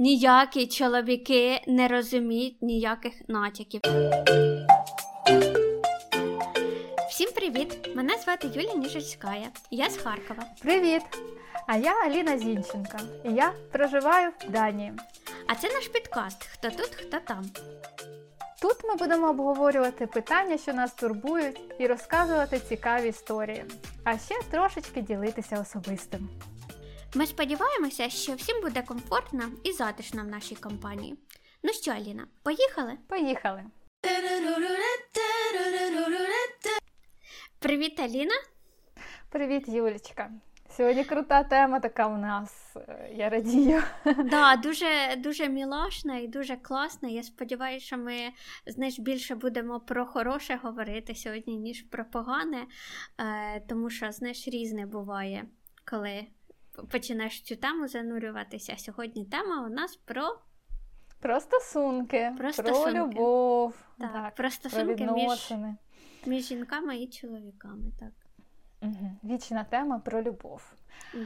ніякі чоловіки не розуміють ніяких натяків. Всім привіт! Мене звати Юлія Ніжицькая. Я з Харкова. Привіт! А я Аліна Зінченка. І я проживаю в Данії. А це наш підкаст Хто тут, хто там. Тут ми будемо обговорювати питання, що нас турбують, і розказувати цікаві історії, а ще трошечки ділитися особистим. Ми сподіваємося, що всім буде комфортно і затишно в нашій компанії. Ну що, Аліна, поїхали? Поїхали! Привіт, Аліна! Привіт, Юлічка! Сьогодні крута тема така у нас. Е, я радію. Да, дуже дуже мілашна і дуже класна. Я сподіваюся, що ми знаєш, більше будемо про хороше говорити сьогодні, ніж про погане, е, тому що знаєш, різне буває, коли починаєш цю тему занурюватися. Сьогодні тема у нас про Про стосунки, Про про, любов, Так, так, про стосунки про між- між жінками і чоловіками. Так. Угу. Вічна тема про любов.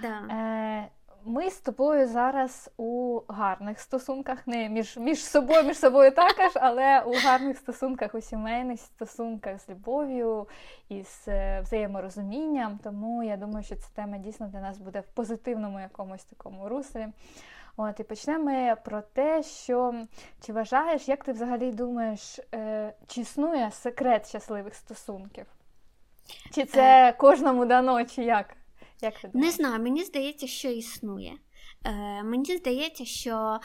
Да. Е, ми з тобою зараз у гарних стосунках, не між, між собою, між собою також, але у гарних стосунках, у сімейних стосунках з любов'ю і з е, взаєморозумінням. Тому я думаю, що ця тема дійсно для нас буде в позитивному якомусь такому руслі. От, і почнемо ми про те, що чи вважаєш, як ти взагалі думаєш, е, чи існує секрет щасливих стосунків? Чи це кожному дано, чи як? Як ти Не знаю, мені здається, що існує. Е, мені здається, що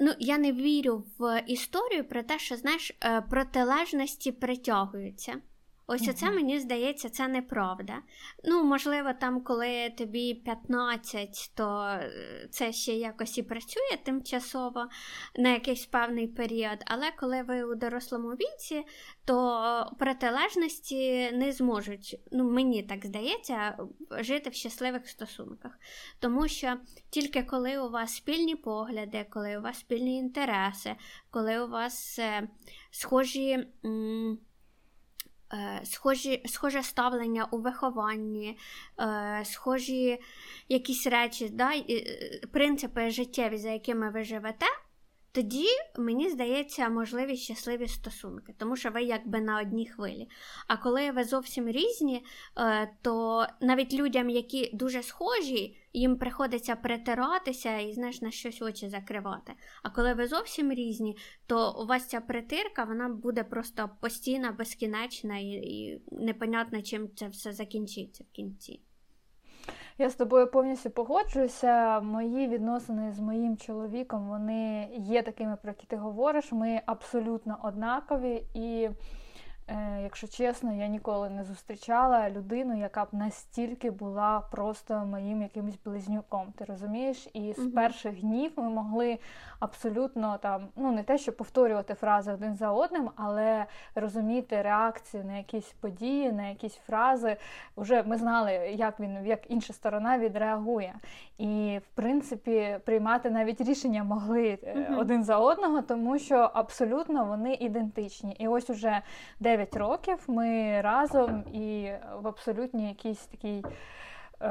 ну, я не вірю в історію про те, що знаєш, е, протилежності притягуються. Ось оце мені здається, це неправда. Ну, можливо, там, коли тобі 15, то е, це ще якось і працює тимчасово на якийсь певний період. Але коли ви у дорослому віці, то протилежності не зможуть, ну мені так здається, жити в щасливих стосунках. Тому що тільки коли у вас спільні погляди, коли у вас спільні інтереси, коли у вас е, схожі. м, Схожі, схоже ставлення у вихованні, е, схожі якісь речі, да, е, принципи життєві, за якими ви живете, тоді, мені здається, можливі щасливі стосунки, тому що ви якби на одній хвилі. А коли ви зовсім різні, е, то навіть людям, які дуже схожі, їм приходиться притиратися і знаєш, на щось очі закривати. А коли ви зовсім різні, то у вас ця притирка вона буде просто постійна, безкінечна і, і непонятно, чим це все закінчиться в кінці. Я з тобою повністю погоджуюся. Мої відносини з моїм чоловіком вони є такими, про які ти говориш. Ми абсолютно однакові, і, якщо чесно, я ніколи не зустрічала людину, яка б настільки була просто моїм якимось близнюком. Ти розумієш? І з перших днів ми могли абсолютно там, ну не те, що повторювати фрази один за одним, але розуміти реакцію на якісь події, на якісь фрази. Уже ми знали, як він, як інша сторона відреагує. І в принципі приймати навіть рішення могли е, один за одного, тому що абсолютно вони ідентичні. І ось уже 9 років ми разом і в абсолютній якійсь такій е,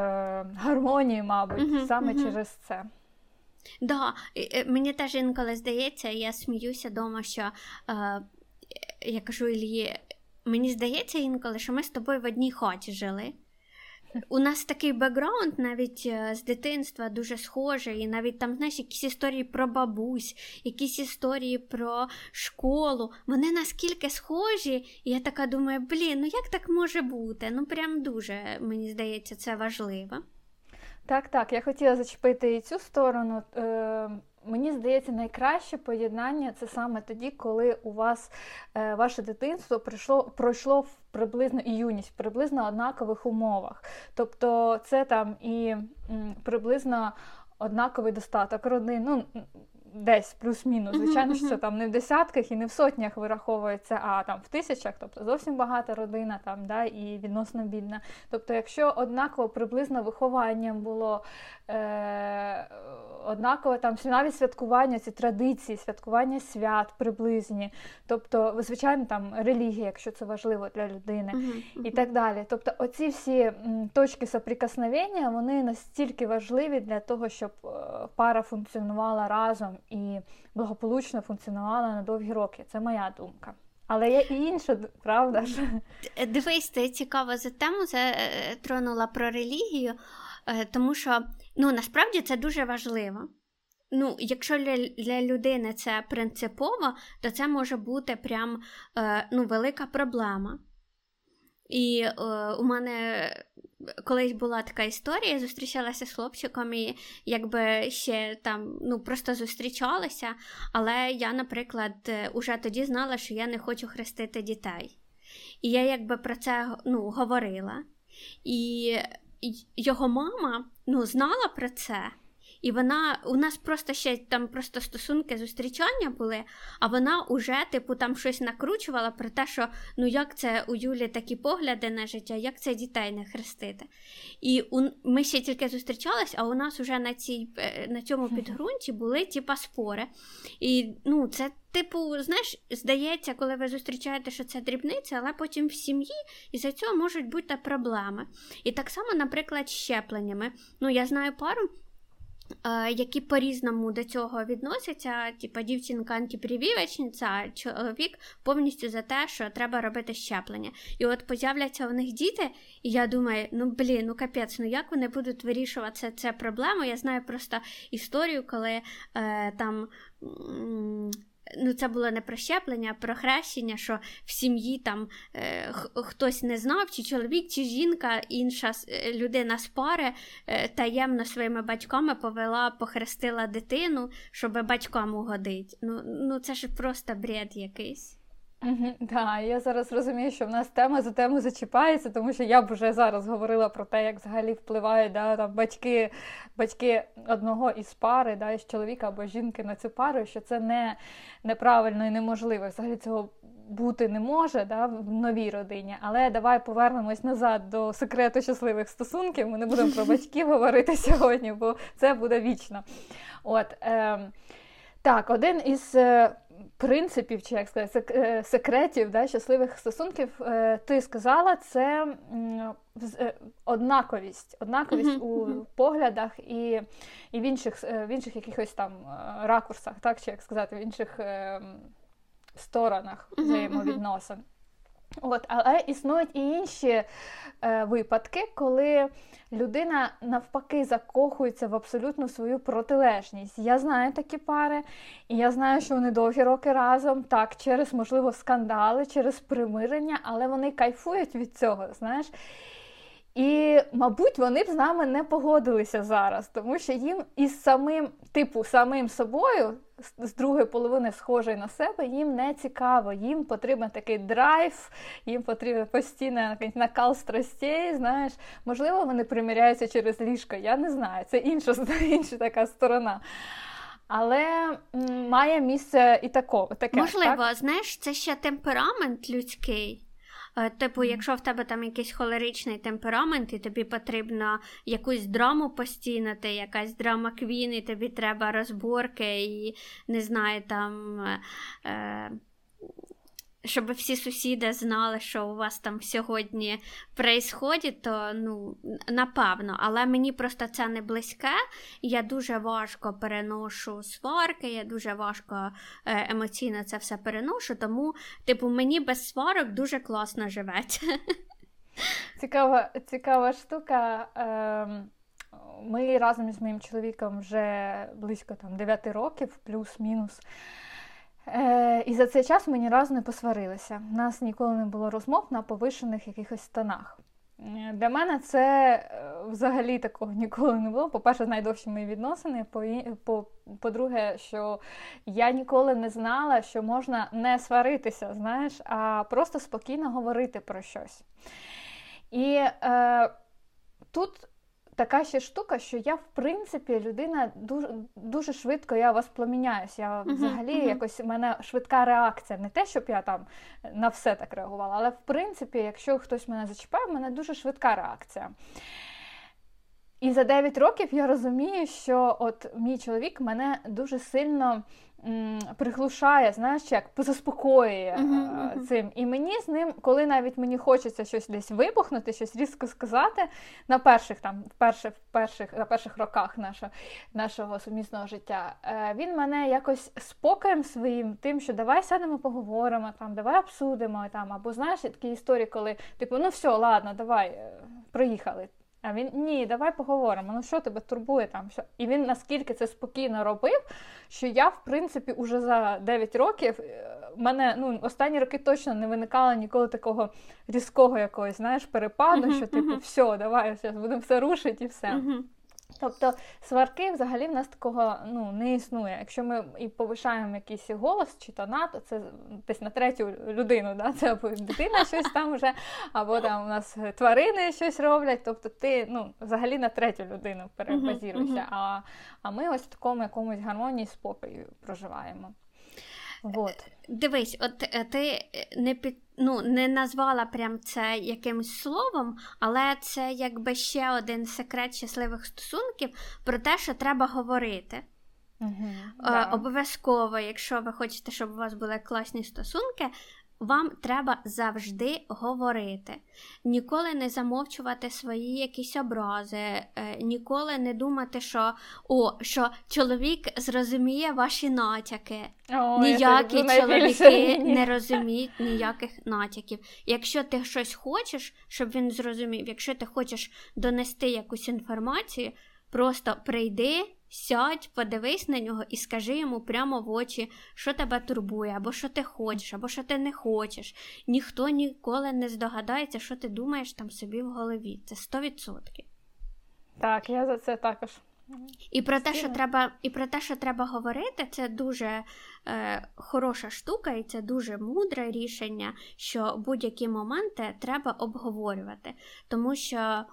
гармонії, мабуть, Мгм, саме мгм. через це. Да, мені теж інколи здається, я сміюся вдома, що е, я кажу Ілії, мені здається інколи, що ми з тобою в одній хаті жили. У нас такий бекграунд навіть е, з дитинства дуже схожий, і навіть там, знаєш, якісь історії про бабусь, якісь історії про школу. Вони наскільки схожі, і я така думаю, блін, ну як так може бути? Ну прям дуже, мені здається, це важливо. Так, так, я хотіла зачепити і цю сторону. Мені здається, найкраще поєднання це саме тоді, коли у вас е, ваше дитинство пройшло, пройшло в приблизно і юність в приблизно однакових умовах. Тобто це там і приблизно однаковий достаток родин. Ну, десь плюс-мінус. Звичайно, що це там не в десятках і не в сотнях вираховується, а там в тисячах, тобто зовсім багата родина там, да, і відносно бідна. Тобто, якщо однаково приблизно вихованням було е, однаково там навіть святкування, ці традиції, святкування свят приблизні, тобто, звичайно, там релігія, якщо це важливо для людини, і так далі. Тобто, оці всі точки соприкосновення, вони настільки важливі для того, щоб е, пара функціонувала разом і благополучно функціонувала на довгі роки. Це моя думка. Але є і інша, правда ж? Дивись, ти цікаво за тему затронула про релігію, е, тому що ну, насправді це дуже важливо. Ну, Якщо для для людини це принципово, то це може бути прям е, ну, велика проблема. І е, у мене колись була така історія, я зустрічалася з хлопчиком і якби ще там ну, просто зустрічалася, але я, наприклад, уже тоді знала, що я не хочу хрестити дітей. І я якби про це ну, говорила. І його мама ну, знала про це. І вона у нас просто ще там просто стосунки зустрічання були, а вона уже, типу, там щось накручувала про те, що ну як це у Юлі такі погляди на життя, як це дітей не хрестити. І у, ми ще тільки зустрічались, а у нас вже на цій, е, на цьому підґрунті були типа спори. І ну, це. Типу, знаєш, здається, коли ви зустрічаєте, що це дрібниця, але потім в сім'ї і за цього можуть бути проблеми. І так само, наприклад, з щепленнями. Ну, я знаю пару, які по-різному до цього відносяться, типа дівчинка антипрививочниця, чоловік повністю за те, що треба робити щеплення. І от з'являться у них діти, і я думаю, ну блін, ну капець, ну як вони будуть вирішувати це проблему? Я знаю просто історію, коли е, там ну це було не про щеплення, а про хрещення, що в сім'ї там е, хтось не знав, чи чоловік, чи жінка, інша е, людина з пари е, таємно своїми батьками повела, похрестила дитину, щоб батькам угодить. Ну, ну це ж просто бред якийсь. Угу, да, я зараз розумію, що в нас тема за тему зачіпається, тому що я б вже зараз говорила про те, як взагалі впливають да, там, батьки батьки одного із пари, да, із чоловіка або жінки на цю пару, що це не неправильно і неможливо. Взагалі цього бути не може да, в новій родині. Але давай повернемось назад до секрету щасливих стосунків. Ми не будемо про батьків говорити сьогодні, бо це буде вічно. От, е, Так, один із. Принципів, чи як сказати, е, секретів да, щасливих стосунків, е, ти сказала, це е, однаковість, однаковість mm-hmm. у поглядах і і в інших в інших якихось там ракурсах, так, чи як сказати, в інших сторонах взаємовідносин. От, Але існують і інші е, випадки, коли людина навпаки закохується в абсолютно свою протилежність. Я знаю такі пари, і я знаю, що вони довгі роки разом, так, через, можливо, скандали, через примирення, але вони кайфують від цього, знаєш. І, мабуть, вони б з нами не погодилися зараз, тому що їм із самим, типу, самим собою, з другої половини схожий на себе, їм не цікаво. Їм потрібен такий драйв, їм потрібен постійний накал страстей. Знаєш, можливо, вони приміряються через ліжко. Я не знаю. Це інша, інша така сторона. Але має місце і тако, таке. Можливо, так? знаєш, це ще темперамент людський. Е, типу, якщо в тебе там якийсь холеричний темперамент, і тобі потрібно якусь драму постійно, ти якась драма квін, і тобі треба розборки, і не знаю, там. Е, щоб всі сусіди знали, що у вас там сьогодні происходить, то ну, напевно. Але мені просто це не близьке. Я дуже важко переношу сварки, я дуже важко е, емоційно це все переношу, тому, типу, мені без сварок дуже класно живеться. Цікава, цікава штука. Ем, ми разом з моїм чоловіком вже близько там 9 років, плюс-мінус. Е, І за цей час ми ні разу не посварилися. У нас ніколи не було розмов на повишених якихось тонах. Е, для мене це е, взагалі такого ніколи не було. По-перше, найдовші мої відносини. По-друге, що я ніколи не знала, що можна не сваритися, знаєш, а просто спокійно говорити про щось. І е, тут така ще штука, що я, в принципі, людина дуже дуже швидко я воспламіняюсь. Я uh-huh, взагалі uh-huh. якось у мене швидка реакція. Не те, щоб я там на все так реагувала, але в принципі, якщо хтось мене зачіпає, в мене дуже швидка реакція. І за 9 років я розумію, що от мій чоловік мене дуже сильно приглушає, знаєш, як заспокоює uh-huh, uh-huh. цим. І мені з ним, коли навіть мені хочеться щось десь вибухнути, щось різко сказати, на перших там, в перших, перших, на перших роках нашого нашого сумісного життя, е, він мене якось спокоєм своїм, тим, що давай сядемо, поговоримо, там, давай обсудимо там, або знаєш, такі історії, коли типу, ну все, ладно, давай, е, проїхали. А він ні, давай поговоримо. Ну що тебе турбує там? Що? І він наскільки це спокійно робив, що я, в принципі, уже за 9 років е, мене ну останні роки точно не виникало ніколи такого різкого якогось, знаєш, перепаду, uh-huh, що типу, uh-huh. все, давай зараз будемо все рушити і все. Uh-huh. Тобто сварки взагалі в нас такого ну, не існує. Якщо ми і повишаємо якийсь голос чи тона, то це десь на третю людину, да? це або дитина щось там вже, або там у нас тварини щось роблять. Тобто ти ну, взагалі на третю людину перебазіруєшся. Uh-huh, uh-huh. А а ми ось в такому якомусь гармонії спокою проживаємо. Вот. Дивись, от е, ти е, не під, ну, не назвала прям це якимось словом, але це якби ще один секрет щасливих стосунків про те, що треба говорити. Угу, да. Обов'язково, якщо ви хочете, щоб у вас були класні стосунки, вам треба завжди говорити, ніколи не замовчувати свої якісь образи, е, ніколи не думати, що о, що чоловік зрозуміє ваші натяки. О, Ніякі чоловіки не розуміють ніяких натяків. Якщо ти щось хочеш, щоб він зрозумів, якщо ти хочеш донести якусь інформацію, просто прийди сядь, подивись на нього і скажи йому прямо в очі, що тебе турбує, або що ти хочеш, або що ти не хочеш. Ніхто ніколи не здогадається, що ти думаєш там собі в голові. Це 100%. Так, я за це також. І про те, що треба і про те, що треба говорити, це дуже е, хороша штука, і це дуже мудре рішення, що будь-які моменти треба обговорювати. Тому що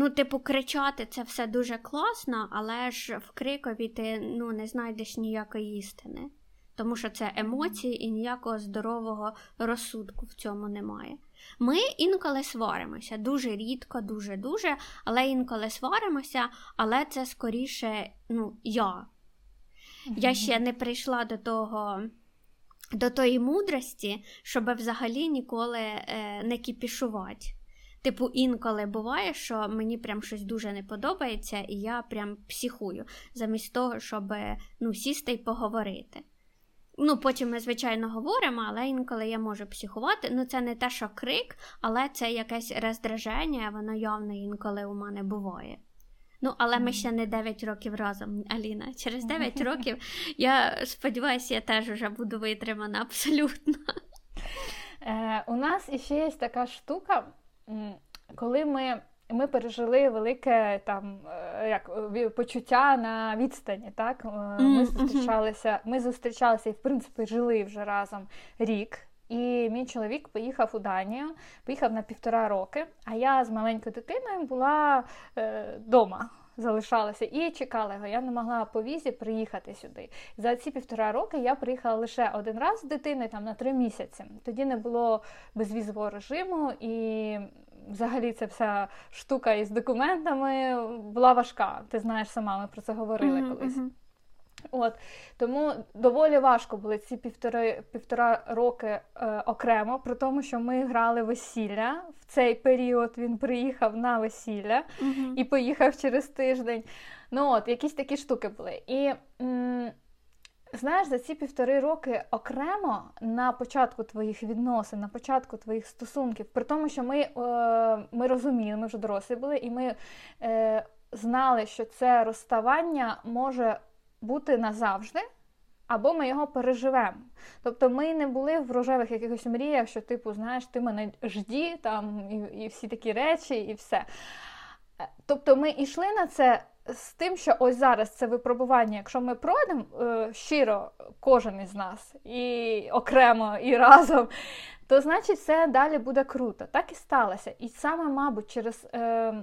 Ну, типу, кричати це все дуже класно, але ж в крикові ти ну, не знайдеш ніякої істини. Тому що це емоції і ніякого здорового розсудку в цьому немає. Ми інколи сваримося, дуже рідко, дуже-дуже, але інколи сваримося, але це скоріше ну, я. Я ще не прийшла до того. До тої мудрості, щоб взагалі ніколи е, не кіпішувати. Типу, інколи буває, що мені прям щось дуже не подобається, і я прям психую, замість того, щоб ну, сісти і поговорити. Ну, Потім ми, звичайно, говоримо, але інколи я можу психувати. Ну, це не те, що крик, але це якесь роздраження, воно явно інколи у мене буває. Ну, але ми ще не 9 років разом, Аліна. Через 9 років я сподіваюся, я теж вже буду витримана абсолютно. Е, У нас іще є така штука коли ми ми пережили велике там е, як почуття на відстані, так е, ми зустрічалися, ми зустрічалися і в принципі жили вже разом рік. І мій чоловік поїхав у Данію, поїхав на півтора роки, а я з маленькою дитиною була вдома. Е, залишалася і чекала його. Я не могла по візі приїхати сюди. За ці півтора роки я приїхала лише один раз з дитини, там на три місяці. Тоді не було безвізового режиму, і взагалі ця вся штука із документами була важка. Ти знаєш сама, ми про це говорили mm-hmm, колись. Mm-hmm. От Тому доволі важко були ці півтори, півтора роки е, окремо, при тому, що ми грали весілля. В цей період він приїхав на весілля uh-huh. і поїхав через тиждень. Ну от, якісь такі штуки були. І м- знаєш, за ці півтори роки окремо на початку твоїх відносин, на початку твоїх стосунків, при тому, що ми, е, ми розуміли, ми вже дорослі були, і ми. Е, Знали, що це розставання може бути назавжди, або ми його переживемо. Тобто ми не були в рожевих якихось мріях, що, типу, знаєш, ти мене жді, там, і, і всі такі речі, і все. Е, тобто ми йшли на це з тим, що ось зараз це випробування, якщо ми пройдемо е, щиро, кожен із нас, і окремо, і разом, то значить все далі буде круто. Так і сталося. І саме, мабуть, через. Е,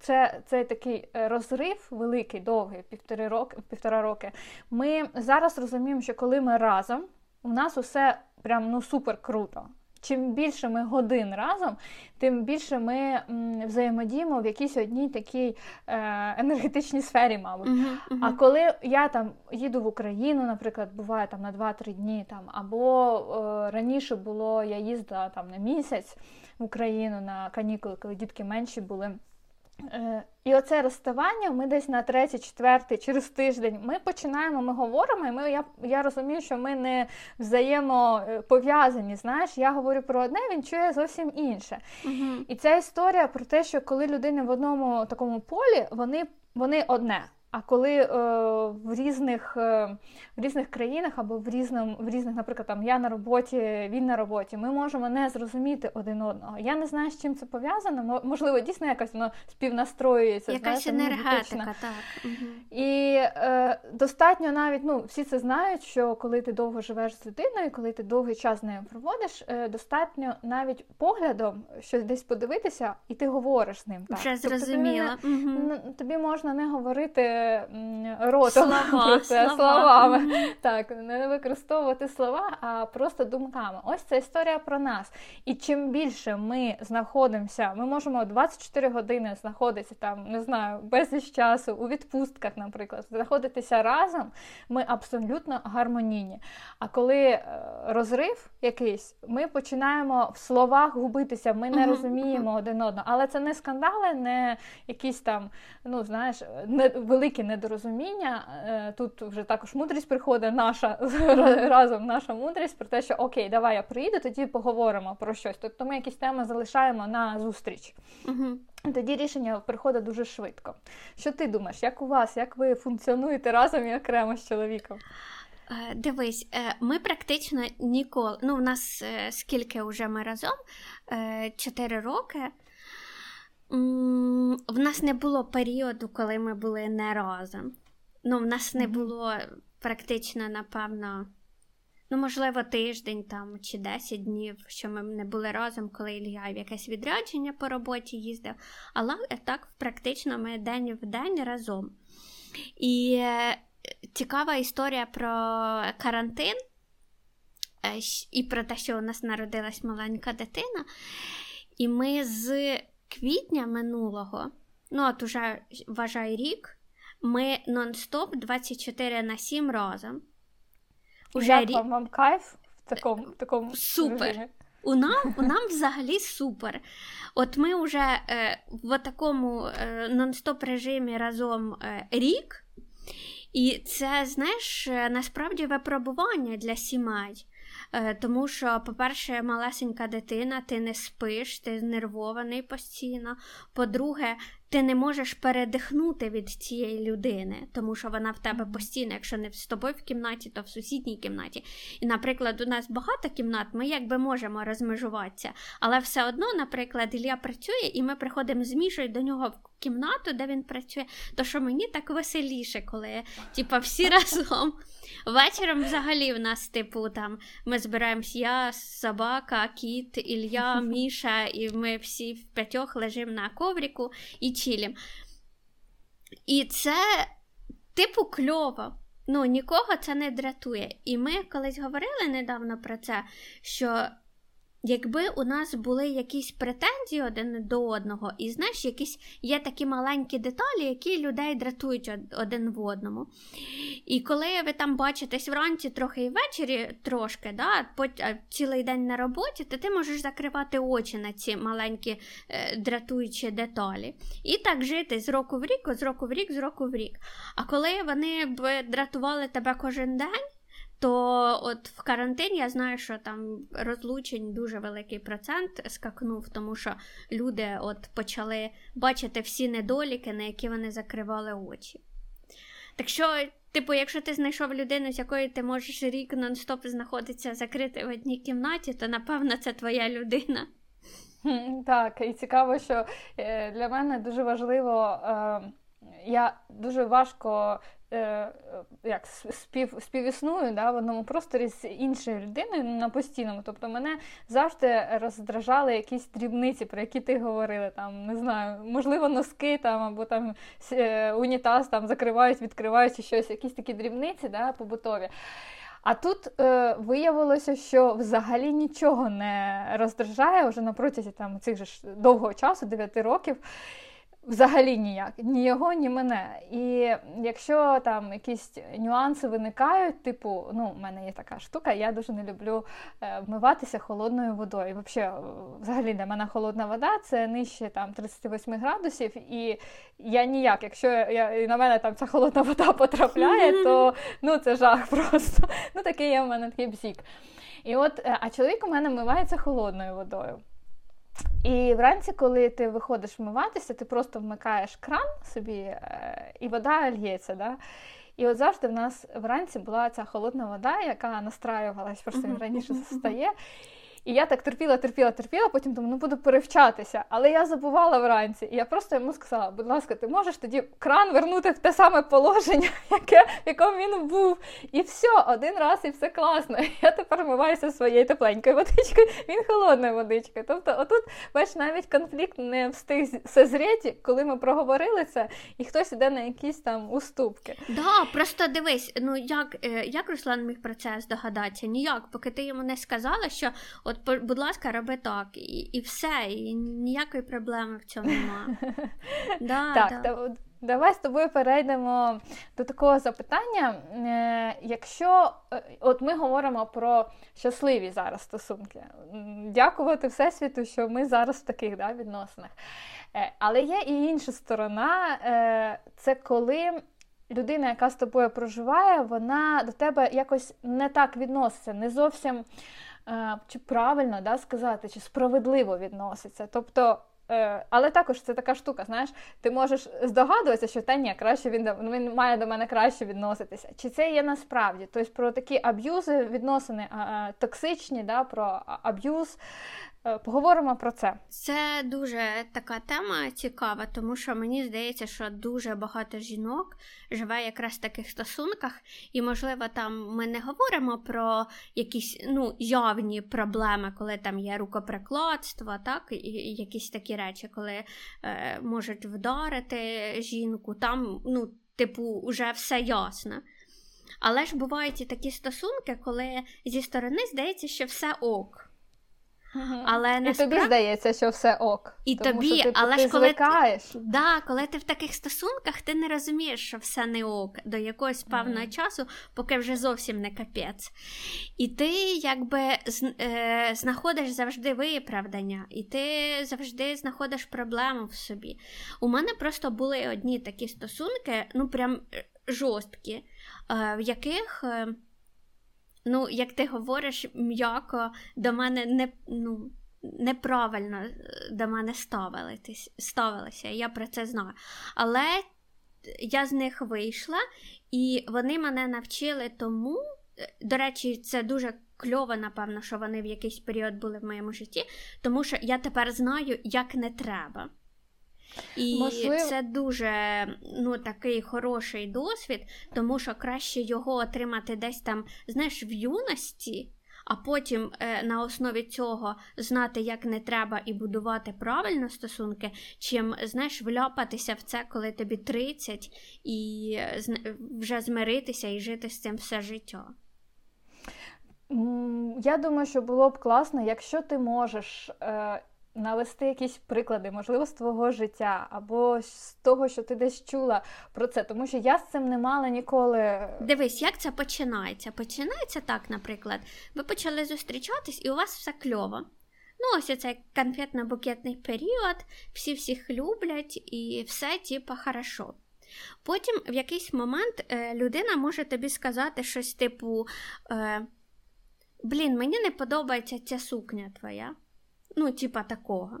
це цей такий е, розрив великий, довгий, півтори роки, півтора роки. Ми зараз розуміємо, що коли ми разом, у нас усе прям ну супер круто. Чим більше ми годин разом, тим більше ми взаємодіємо в якійсь одній такій е, енергетичній сфері, мабуть. Uh-huh, uh-huh. А коли я там їду в Україну, наприклад, буває там на 2-3 дні, там, або е, раніше було, я їздила там на місяць в Україну на канікули, коли дітки менші були. Е, і оце розставання ми десь на третій, четвертий, через тиждень ми починаємо, ми говоримо, і ми, я я розумію, що ми не взаємопов'язані. Знаєш, я говорю про одне, він чує зовсім інше. Угу. І ця історія про те, що коли людини в одному такому полі, вони, вони одне. А коли е, в різних е, в різних країнах або в різному, в різних, наприклад, там я на роботі, він на роботі, ми можемо не зрозуміти один одного. Я не знаю, з чим це пов'язано. Можливо, дійсно якось воно співнастроюється. Якась знаєте, енергетика, так. Угу. І е, достатньо навіть, ну, всі це знають, що коли ти довго живеш з людиною, коли ти довгий час з нею проводиш, е, достатньо навіть поглядом щось десь подивитися, і ти говориш з ним. Так. Вже зрозуміло. Тобто, тобі, угу. тобі можна не говорити ротом слова, про це слова. словами. Mm-hmm. Так, не використовувати слова, а просто думками. Ось це історія про нас. І чим більше ми знаходимося, ми можемо 24 години знаходитися там, не знаю, безліч часу, у відпустках, наприклад, знаходитися разом, ми абсолютно гармонійні. А коли е, розрив якийсь, ми починаємо в словах губитися, ми не mm-hmm. розуміємо один одного. Але це не скандали, не якісь там, ну знаєш, не великі недорозуміння. Е, тут вже також мудрість приходить, наша разом наша мудрість про те, що окей, давай я приїду, тоді поговоримо про щось. Тобто ми якісь теми залишаємо на зустріч. Угу. Тоді рішення приходить дуже швидко. Що ти думаєш, як у вас, як ви функціонуєте разом і окремо з чоловіком? Е, дивись, е, ми практично ніколи. Ну, в нас скільки вже ми разом? Чотири роки. В нас не було періоду, коли ми були не разом. Ну, в нас не було практично, напевно, ну, можливо, тиждень там чи 10 днів, що ми не були разом, коли Ілья в якесь відрядження по роботі їздив. Але так, практично, ми день в день разом. І е, цікава історія про карантин. Е, і про те, що у нас народилась маленька дитина. І ми з квітня минулого, ну от уже вважай рік, ми нон-стоп 24 на 7 разом. Уже Як рік... вам кайф в такому в такому супер. Режимі? У нам у нам взагалі супер. От ми вже е, в такому е, нон-стоп режимі разом е, рік, і це, знаєш, е, насправді випробування для сімей. Е, тому що, по-перше, малесенька дитина, ти не спиш, ти знервований постійно. По-друге, ти не можеш передихнути від цієї людини, тому що вона в тебе постійно, якщо не з тобою в кімнаті, то в сусідній кімнаті. І, наприклад, у нас багато кімнат, ми якби можемо розмежуватися, але все одно, наприклад, Ілля працює, і ми приходимо з Мішою до нього в кімнату, де він працює. То що мені так веселіше, коли типа, всі разом. Вечором взагалі в нас, типу, там ми збираємось я, собака, кіт, Ілля, Міша, і ми всі в п'ятьох лежимо на ковріку і чилім. І це, типу, кльово. Ну, нікого це не дратує. І ми колись говорили недавно про це, що Якби у нас були якісь претензії один до одного, і знаєш, якісь є такі маленькі деталі, які людей дратують один в одному. І коли ви там бачитесь вранці трохи і ввечері трошки, да, цілий день на роботі, то ти можеш закривати очі на ці маленькі е, дратуючі деталі. І так жити з року в рік, з року в рік, з року в рік. А коли вони б дратували тебе кожен день, то от в карантині я знаю, що там розлучень дуже великий процент скакнув, тому що люди от почали бачити всі недоліки, на які вони закривали очі. Так що, типу, якщо ти знайшов людину, з якою ти можеш рік нон-стоп знаходитися закрити в одній кімнаті, то напевно це твоя людина. Так, і цікаво, що е, для мене дуже важливо. Е, я дуже важко як спів, співісную да, в одному просторі з іншою людиною на постійному. Тобто мене завжди роздражали якісь дрібниці, про які ти говорила. Там, Не знаю, можливо, носки там, або там е, унітаз там закривають, відкривають щось, якісь такі дрібниці да, побутові. А тут е, виявилося, що взагалі нічого не роздражає вже на протязі там цих же довгого часу, 9 років. Взагалі ніяк, ні його, ні мене. І якщо там якісь нюанси виникають, типу, ну, в мене є така штука, я дуже не люблю е, вмиватися холодною водою. Взагалі, взагалі для мене холодна вода це нижче там 38 градусів, і я ніяк, якщо я, і на мене там ця холодна вода потрапляє, то ну, це жах просто. Ну, такий є в мене такий бзік. І от, е, А чоловік у мене вмивається холодною водою. І вранці, коли ти виходиш вмиватися, ти просто вмикаєш кран собі, е, і вода л'ється. Да? І от завжди в нас вранці була ця холодна вода, яка настраювалась, просто він раніше стає. І я так терпіла, терпіла, терпіла, потім думаю, ну буду перевчатися. Але я забувала вранці. І я просто йому сказала: будь ласка, ти можеш тоді кран вернути в те саме положення, яке, в якому він був. І все, один раз, і все класно. Я тепер вмиваюся своєю тепленькою водичкою, він холодною водичкою. Тобто, отут, бач, навіть конфлікт не встиг созріти, коли ми проговорили це, і хтось іде на якісь там уступки. Да, просто дивись, ну як е, як Руслан міг про це здогадатися? Ніяк, поки ти йому не сказала, що от От, будь ласка, роби так, і і все, і ніякої проблеми в цьому немає. Да, так, да. давай з тобою перейдемо до такого запитання. Е, якщо е, от ми говоримо про щасливі зараз стосунки, дякувати Всесвіту, що ми зараз в таких да, відносинах. Е, але є і інша сторона, це коли. Людина, яка з тобою проживає, вона до тебе якось не так відноситься, не зовсім чи правильно да, сказати, чи справедливо відноситься. Тобто, е, але також це така штука, знаєш, ти можеш здогадуватися, що та ні, краще він він має до мене краще відноситися. Чи це є насправді? Тобто про такі аб'юзи, відносини токсичні, да, про аб'юз, Е, поговоримо про це. Це дуже така тема цікава, тому що мені здається, що дуже багато жінок живе якраз в таких стосунках, і, можливо, там ми не говоримо про якісь ну, явні проблеми, коли там є рукоприкладство, так, і якісь такі речі, коли е, можуть вдарити жінку, там, ну, типу, вже все ясно. Але ж бувають і такі стосунки, коли зі сторони здається, що все ок. Але І тобі здається, що все ок. І тому тобі, що ти, але ти ж коли звикаєш. Ти, да, коли ти в таких стосунках, ти не розумієш, що все не ок до якогось певного mm. часу, поки вже зовсім не капець. І ти якби е, знаходиш завжди виправдання, і ти завжди знаходиш проблему в собі. У мене просто були одні такі стосунки, ну прям е, жорсткі, е, в яких. Ну, як ти говориш, м'яко до мене не ну, неправильно е, до мене ставилися. Я про це знаю. Але я з них вийшла, і вони мене навчили тому. Е, до речі, це дуже кльово, напевно, що вони в якийсь період були в моєму житті, тому що я тепер знаю, як не треба. І Можливо. це дуже ну, такий хороший досвід, тому що краще його отримати десь там, знаєш, в юності, а потім е, на основі цього знати, як не треба, і будувати правильно стосунки, чим знаєш, вляпатися в це, коли тобі 30, і е, вже змиритися і жити з цим все життя. Я думаю, що було б класно, якщо ти можеш. Е навести якісь приклади, можливо, з твого життя, або з того, що ти десь чула про це, тому що я з цим не мала ніколи. Дивись, як це починається? Починається так, наприклад, ви почали зустрічатись, і у вас все кльово. Ну, ось цей конфетно-букетний період, всі всіх люблять, і все, типа, хорошо. Потім в якийсь момент е, людина може тобі сказати щось типу: е, Блін, мені не подобається ця сукня твоя ну, типа такого.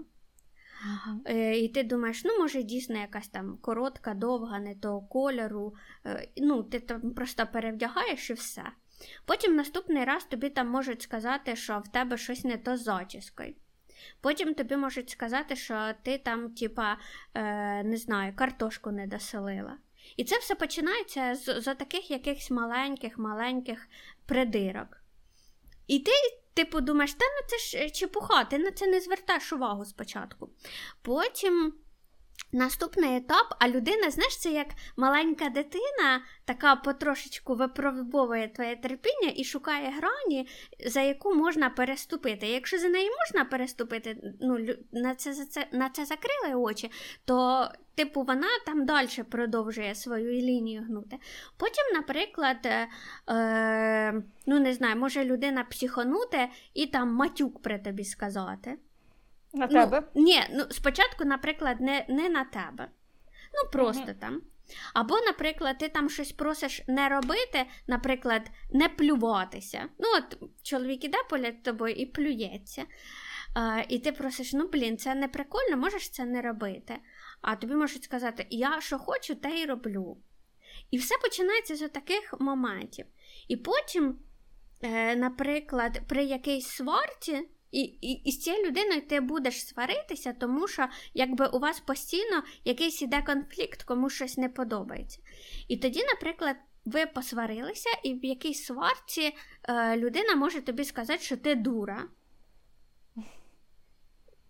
Uh-huh. Е, І ти думаєш, ну, може, дійсно якась там коротка, довга, не того кольору. Е, ну, Ти там просто перевдягаєш і все. Потім наступний раз тобі там можуть сказати, що в тебе щось не то з зачіскою. Потім тобі можуть сказати, що ти там, типа, е, не знаю, картошку не доселила. І це все починається з, з таких якихось маленьких-маленьких придирок. І ти, типу, думаєш, та ну це ж чепуха, ти на це не звертаєш увагу спочатку. Потім. Наступний етап, а людина, знаєш, це як маленька дитина, така потрошечку випробовує твоє терпіння і шукає грані, за яку можна переступити. Якщо за неї можна переступити, ну, на це на це закрили очі, то типу вона там далі продовжує свою лінію гнути. Потім, наприклад, е, ну не знаю, може людина психонути і там матюк при тобі сказати. На ну, тебе? Ні, ну спочатку, наприклад, не не на тебе. Ну, просто mm там. Або, наприклад, ти там щось просиш не робити, наприклад, не плюватися. Ну, от чоловік іде поряд тобою і плюється. А, І ти просиш, ну, блін, це не прикольно, можеш це не робити. А тобі можуть сказати, я що хочу, те й роблю. І все починається з таких моментів. І потім, е, наприклад, при якійсь сварті. І і, і з цією людиною ти будеш сваритися, тому що якби у вас постійно якийсь іде конфлікт, кому щось не подобається. І тоді, наприклад, ви посварилися, і в якійсь сварці е, людина може тобі сказати, що ти дура.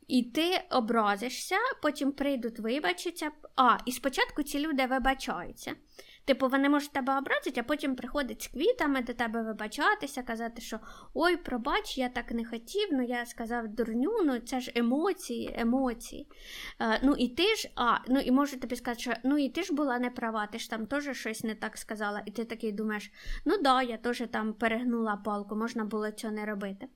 І ти образишся, потім прийдуть вибачиться. А, і спочатку ці люди вибачаються. Типу, вони можуть тебе образити, а потім приходять з квітами до тебе вибачатися, казати, що ой, пробач, я так не хотів, ну я сказав дурню, ну це ж емоції, емоції. Е, ну і ти ж, а, ну і можуть тобі сказати, що ну і ти ж була не права, ти ж там теж щось не так сказала, і ти такий думаєш, ну да, я теж там перегнула палку, можна було цього не робити.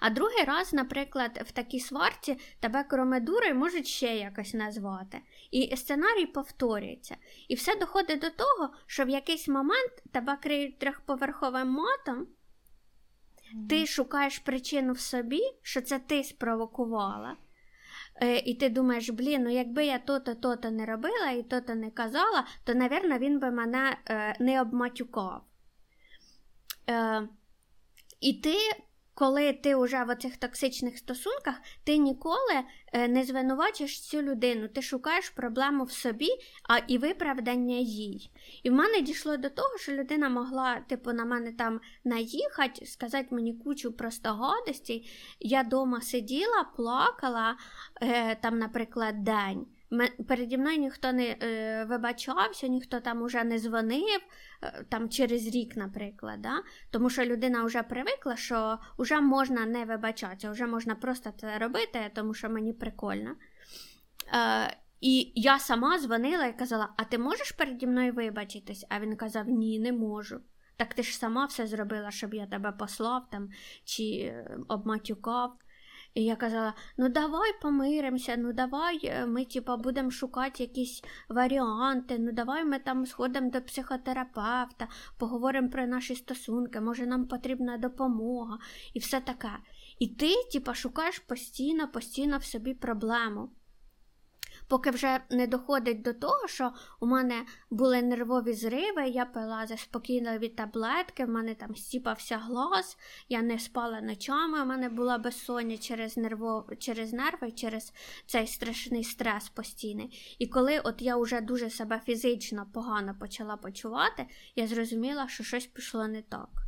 А другий раз, наприклад, в такій сварці тебе кромедурою можуть ще якось назвати. І сценарій повторюється. І все доходить до того, що в якийсь момент тебе криють трьохповерховим матом, ти шукаєш причину в собі, що це ти спровокувала. Е, і ти думаєш, блін, ну якби я то-то, то-то не робила і то-то не казала, то, напевно, він би мене е, не обматюкав. Е, І ти коли ти вже в оцих токсичних стосунках, ти ніколи е, не звинувачиш цю людину, ти шукаєш проблему в собі, а і виправдання їй. І в мене дійшло до того, що людина могла, типу, на мене там наїхати, сказати мені кучу просто гадостей. Я вдома сиділа, плакала е, там, наприклад, день. Переді мною ніхто не е, вибачався, ніхто там уже не дзвонив е, там через рік, наприклад. Да? Тому що людина вже привикла, що вже можна не вибачатися, вже можна просто це робити, тому що мені прикольно. Е, І я сама дзвонила і казала: А ти можеш переді мною вибачитись? А він казав: Ні, не можу. Так ти ж сама все зробила, щоб я тебе послав там чи е, обматюкав. І я казала: ну давай помиримося, ну давай е, ми типа, будемо шукати якісь варіанти, ну давай ми там сходимо до психотерапевта, поговоримо про наші стосунки, може нам потрібна допомога і все таке. І ти, типа, шукаєш постійно, постійно в собі проблему поки вже не доходить до того, що у мене були нервові зриви, я пила заспокійливі таблетки, в мене там стіпався глаз, я не спала ночами, у мене була безсоння через нервов... через нерви, через цей страшний стрес постійний. І коли от я вже дуже себе фізично погано почала почувати, я зрозуміла, що щось пішло не так.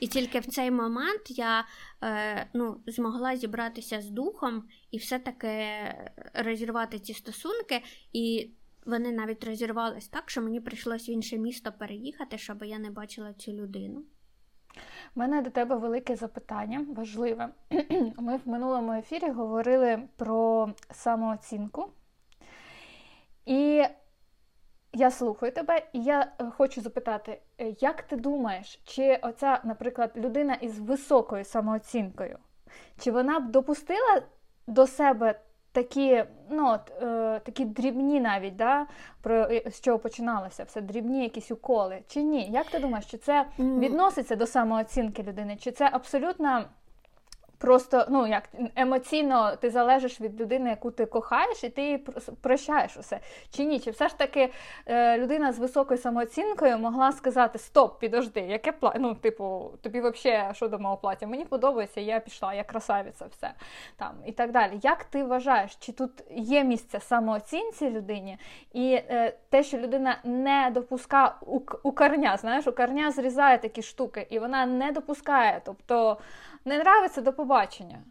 І тільки в цей момент я е, ну, змогла зібратися з духом і все-таки розірвати ці стосунки. І вони навіть розірвались так, що мені прийшлось в інше місто переїхати, щоб я не бачила цю людину. У мене до тебе велике запитання, важливе. Ми в минулому ефірі говорили про самооцінку. І я слухаю тебе, і я е, хочу запитати, е, як ти думаєш, чи оця, наприклад, людина із високою самооцінкою, чи вона б допустила до себе такі ну, от, е, такі дрібні навіть, да, про е, з чого починалося, все дрібні якісь уколи, чи ні? Як ти думаєш, чи це відноситься до самооцінки людини, чи це абсолютно просто ну як емоційно ти залежиш від людини, яку ти кохаєш, і ти прощаєш усе. Чи ні? Чи все ж таки е, людина з високою самооцінкою могла сказати Стоп, підожди, яке пла... ну, типу, тобі взагалі що до мого плаття? Мені подобається, я пішла, я красавиця, все там і так далі. Як ти вважаєш, чи тут є місце самооцінці людині, і е, те, що людина не допускає у, у корня, знаєш, у корня зрізає такі штуки, і вона не допускає, тобто не нравиться до побачення.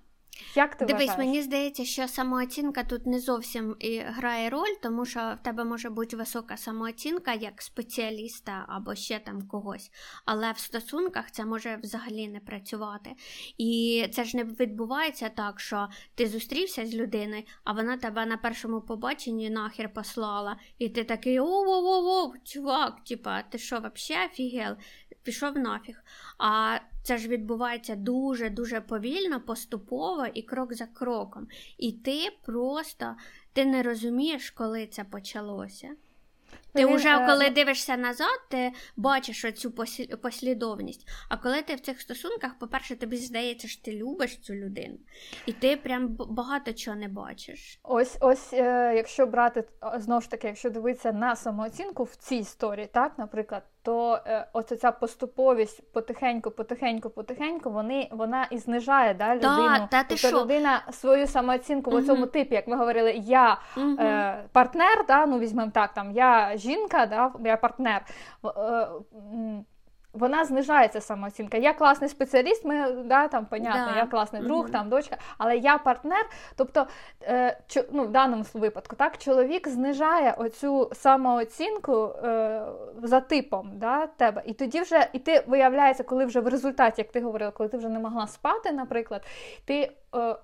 Як ти Дивись, вважаєш? мені здається, що самооцінка тут не зовсім і грає роль, тому що в тебе може бути висока самооцінка як спеціаліста або ще там когось. Але в стосунках це може взагалі не працювати. І це ж не відбувається так, що ти зустрівся з людиною, а вона тебе на першому побаченні нахер послала, і ти такий о-о-о-о, чувак, типа, ти що, взагалі офігел? Пішов нафіг. А це ж відбувається дуже-дуже повільно, поступово і крок за кроком. І ти просто ти не розумієш, коли це почалося. Ти вже е, коли ну дивишся назад, ти бачиш оцю послідовність. А коли ти в цих стосунках, по-перше, тобі здається, що ти любиш цю людину, і ти прям багато чого не бачиш. Ось, ось, е, якщо брати знову ж таки, якщо дивитися на самооцінку в цій історії, так, наприклад, то е, ось ця поступовість потихеньку, потихеньку, потихеньку, вони вона і знижає да, людину. Та, тобто що? людина свою самооцінку угу. в цьому типі, як ми говорили, я угу. е, партнер, да, ну візьмемо так, там я жінка, да, я партнер. Е, вона знижається самооцінка. Я класний спеціаліст, ми да, там понятно, да. я класний друг, mm-hmm. там дочка, але я партнер. Тобто, е, чо, ну, в даному випадку, так, чоловік знижає оцю самооцінку е, за типом да, тебе. І тоді вже і ти виявляється, коли вже в результаті, як ти говорила, коли ти вже не могла спати, наприклад, ти. Е,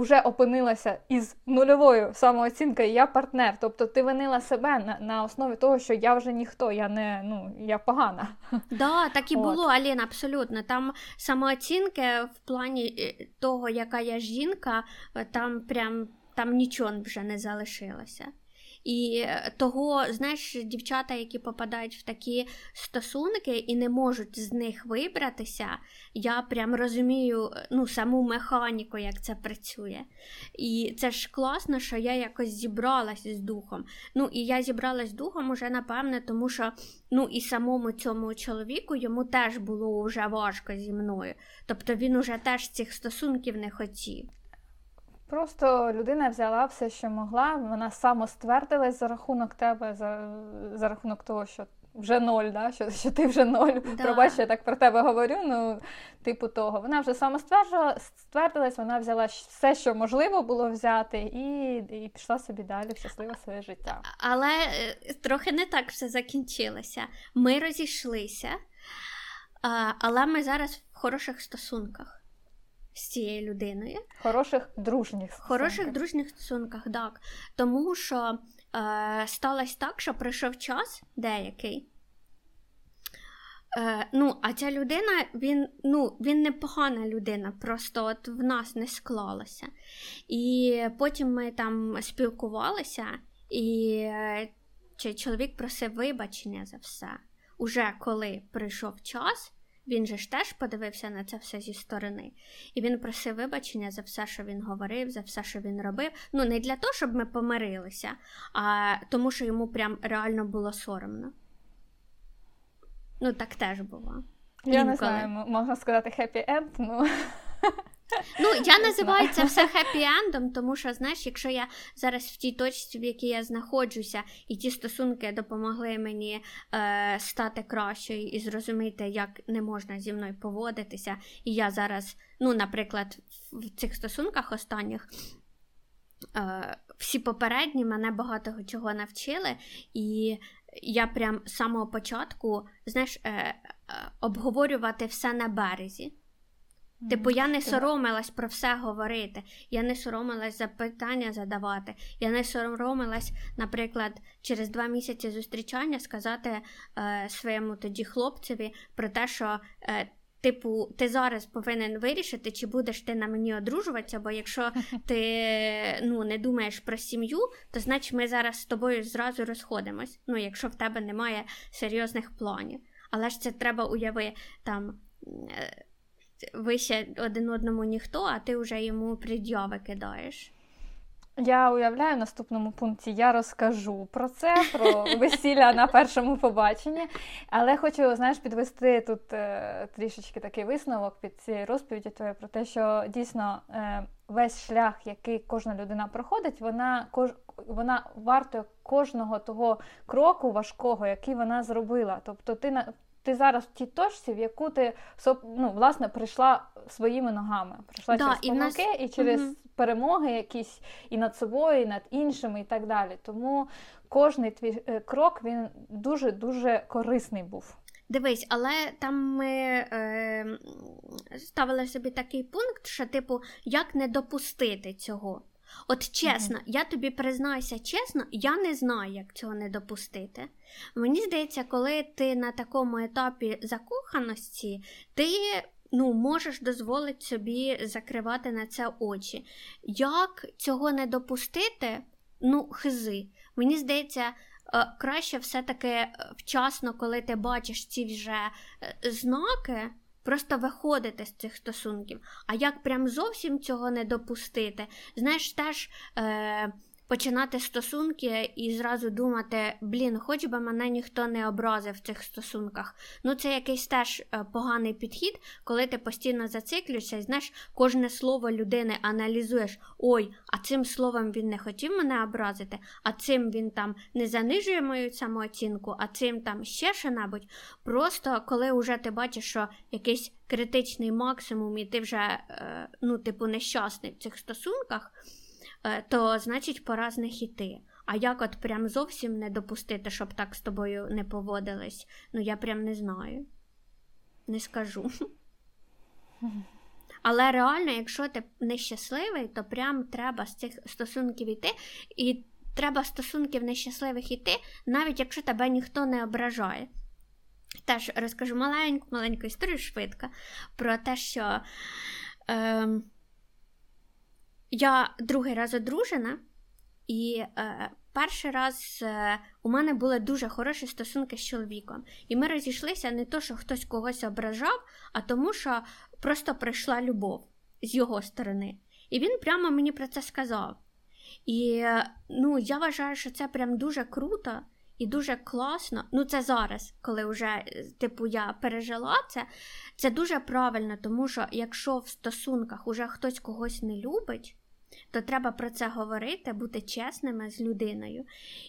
вже опинилася із нульовою самооцінкою, я партнер. Тобто ти винила себе на на основі того, що я вже ніхто, я не ну я погана. Да, так і От. було, Аліна, абсолютно. Там самооцінки в плані е, того, яка я жінка, е, там прям там нічого вже не залишилося. І е, того, знаєш, дівчата, які попадають в такі стосунки і не можуть з них вибратися, я прям розумію е, ну, саму механіку, як це працює. І це ж класно, що я якось зібралась з духом. Ну, і я зібралась з духом уже, напевне, тому що ну, і самому цьому чоловіку йому теж було вже важко зі мною. Тобто він уже теж цих стосунків не хотів. Просто людина взяла все, що могла, вона самоствердилась за рахунок тебе, за за рахунок того, що вже ноль, да? що що ти вже ноль. Да. Пробач, я так про тебе говорю. Ну, типу того. Вона вже самоствердилась, вона взяла все, що можливо було взяти, і і пішла собі далі в щасливе своє життя. Але е, трохи не так все закінчилося. Ми розійшлися, але ми зараз в хороших стосунках з цією людиною. Хороших дружніх стосунках. Хороших дружніх стосунках, так. Тому що е, сталося так, що пройшов час деякий. Е, Ну, а ця людина, він ну, він не погана людина, просто от в нас не склалося. І потім ми там спілкувалися, і е, чоловік просив вибачення за все. Уже коли прийшов час, він же ж теж подивився на це все зі сторони, і він просив вибачення за все, що він говорив, за все, що він робив. Ну, не для того, щоб ми помирилися, а тому, що йому прям реально було соромно. Ну, так теж було. Я Інколи. не знаю, можна сказати хеппі-енд, ну. Ну, я називаю це все хеппі-ендом, тому що, знаєш, якщо я зараз в тій точці, в якій я знаходжуся, і ті стосунки допомогли мені е, стати кращою і зрозуміти, як не можна зі мною поводитися, і я зараз, ну, наприклад, в цих стосунках останніх. Е, всі попередні мене багато чого навчили, і я прям з самого початку, знаєш, е, е, обговорювати все на березі. Типу, я не соромилась про все говорити, я не соромилась запитання задавати. Я не соромилась, наприклад, через два місяці зустрічання сказати е, своєму тоді хлопцеві про те, що. Е, Типу, ти зараз повинен вирішити, чи будеш ти на мені одружуватися, бо якщо ти ну, не думаєш про сім'ю, то значить ми зараз з тобою зразу розходимось. Ну, якщо в тебе немає серйозних планів. Але ж це треба уяви там. Ви ще один одному ніхто, а ти вже йому придьови кидаєш. Я уявляю, в наступному пункті я розкажу про це, про весілля на першому побаченні. Але хочу знаєш, підвести тут е, трішечки такий висновок під цією розповіді твоєю про те, що дійсно е, весь шлях, який кожна людина проходить, вона кож, вона вартує кожного того кроку важкого, який вона зробила. Тобто ти на ти зараз в тій точці, в яку ти ну, власне прийшла своїми ногами. Прийшла да, через помилки і, нас... і через угу. перемоги якісь і над собою, і над іншими, і так далі. Тому кожний твій е, крок він дуже дуже корисний був. Дивись, але там ми е, ставили собі такий пункт, що, типу, як не допустити цього. От чесно, mm-hmm. я тобі признаюся чесно, я не знаю, як цього не допустити. Мені здається, коли ти на такому етапі закоханості, ти ну, можеш дозволити собі закривати на це очі. Як цього не допустити? Ну, хизи. Мені здається, е, краще все-таки е, вчасно, коли ти бачиш ці вже е, знаки просто виходити з цих стосунків. А як прям зовсім цього не допустити? Знаєш, теж. Е, починати стосунки і зразу думати, блін, хоч би мене ніхто не образив в цих стосунках. Ну, це якийсь теж е, поганий підхід, коли ти постійно зациклюєшся і знаєш, кожне слово людини аналізуєш, ой, а цим словом він не хотів мене образити, а цим він там не занижує мою самооцінку, а цим там ще що-небудь. Просто коли вже ти бачиш, що якийсь критичний максимум, і ти вже, е, ну, типу, нещасний в цих стосунках. Е, то значить пора з них іти. А як от прям зовсім не допустити, щоб так з тобою не поводились, ну я прям не знаю. Не скажу. Але реально, якщо ти нещасливий, то прям треба з цих стосунків іти, і треба стосунків нещасливих іти, навіть якщо тебе ніхто не ображає. Теж розкажу маленьку маленьку історію швидко про те, що. Е, я другий раз одружена, і е, перший раз е, у мене були дуже хороші стосунки з чоловіком. І ми розійшлися не то, що хтось когось ображав, а тому, що просто прийшла любов з його сторони. І він прямо мені про це сказав. І е, ну, я вважаю, що це прям дуже круто і дуже класно. Ну, це зараз, коли вже, е, типу, я пережила це. Це дуже правильно, тому що якщо в стосунках уже хтось когось не любить то треба про це говорити, бути чесними з людиною.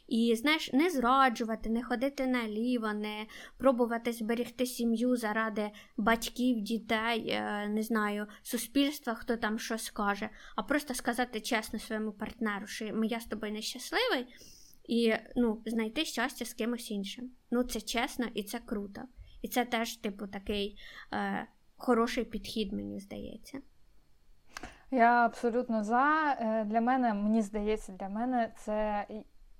І, знаєш, не зраджувати, не ходити наліво, не пробувати зберегти сім'ю заради батьків, дітей, е, не знаю, суспільства, хто там що скаже, а просто сказати чесно своєму партнеру, що я з тобою нещасливий, і ну, знайти щастя з кимось іншим. Ну, це чесно і це круто. І це теж, типу, такий е, хороший підхід, мені здається. Я абсолютно за. Е, для мене, мені здається, для мене це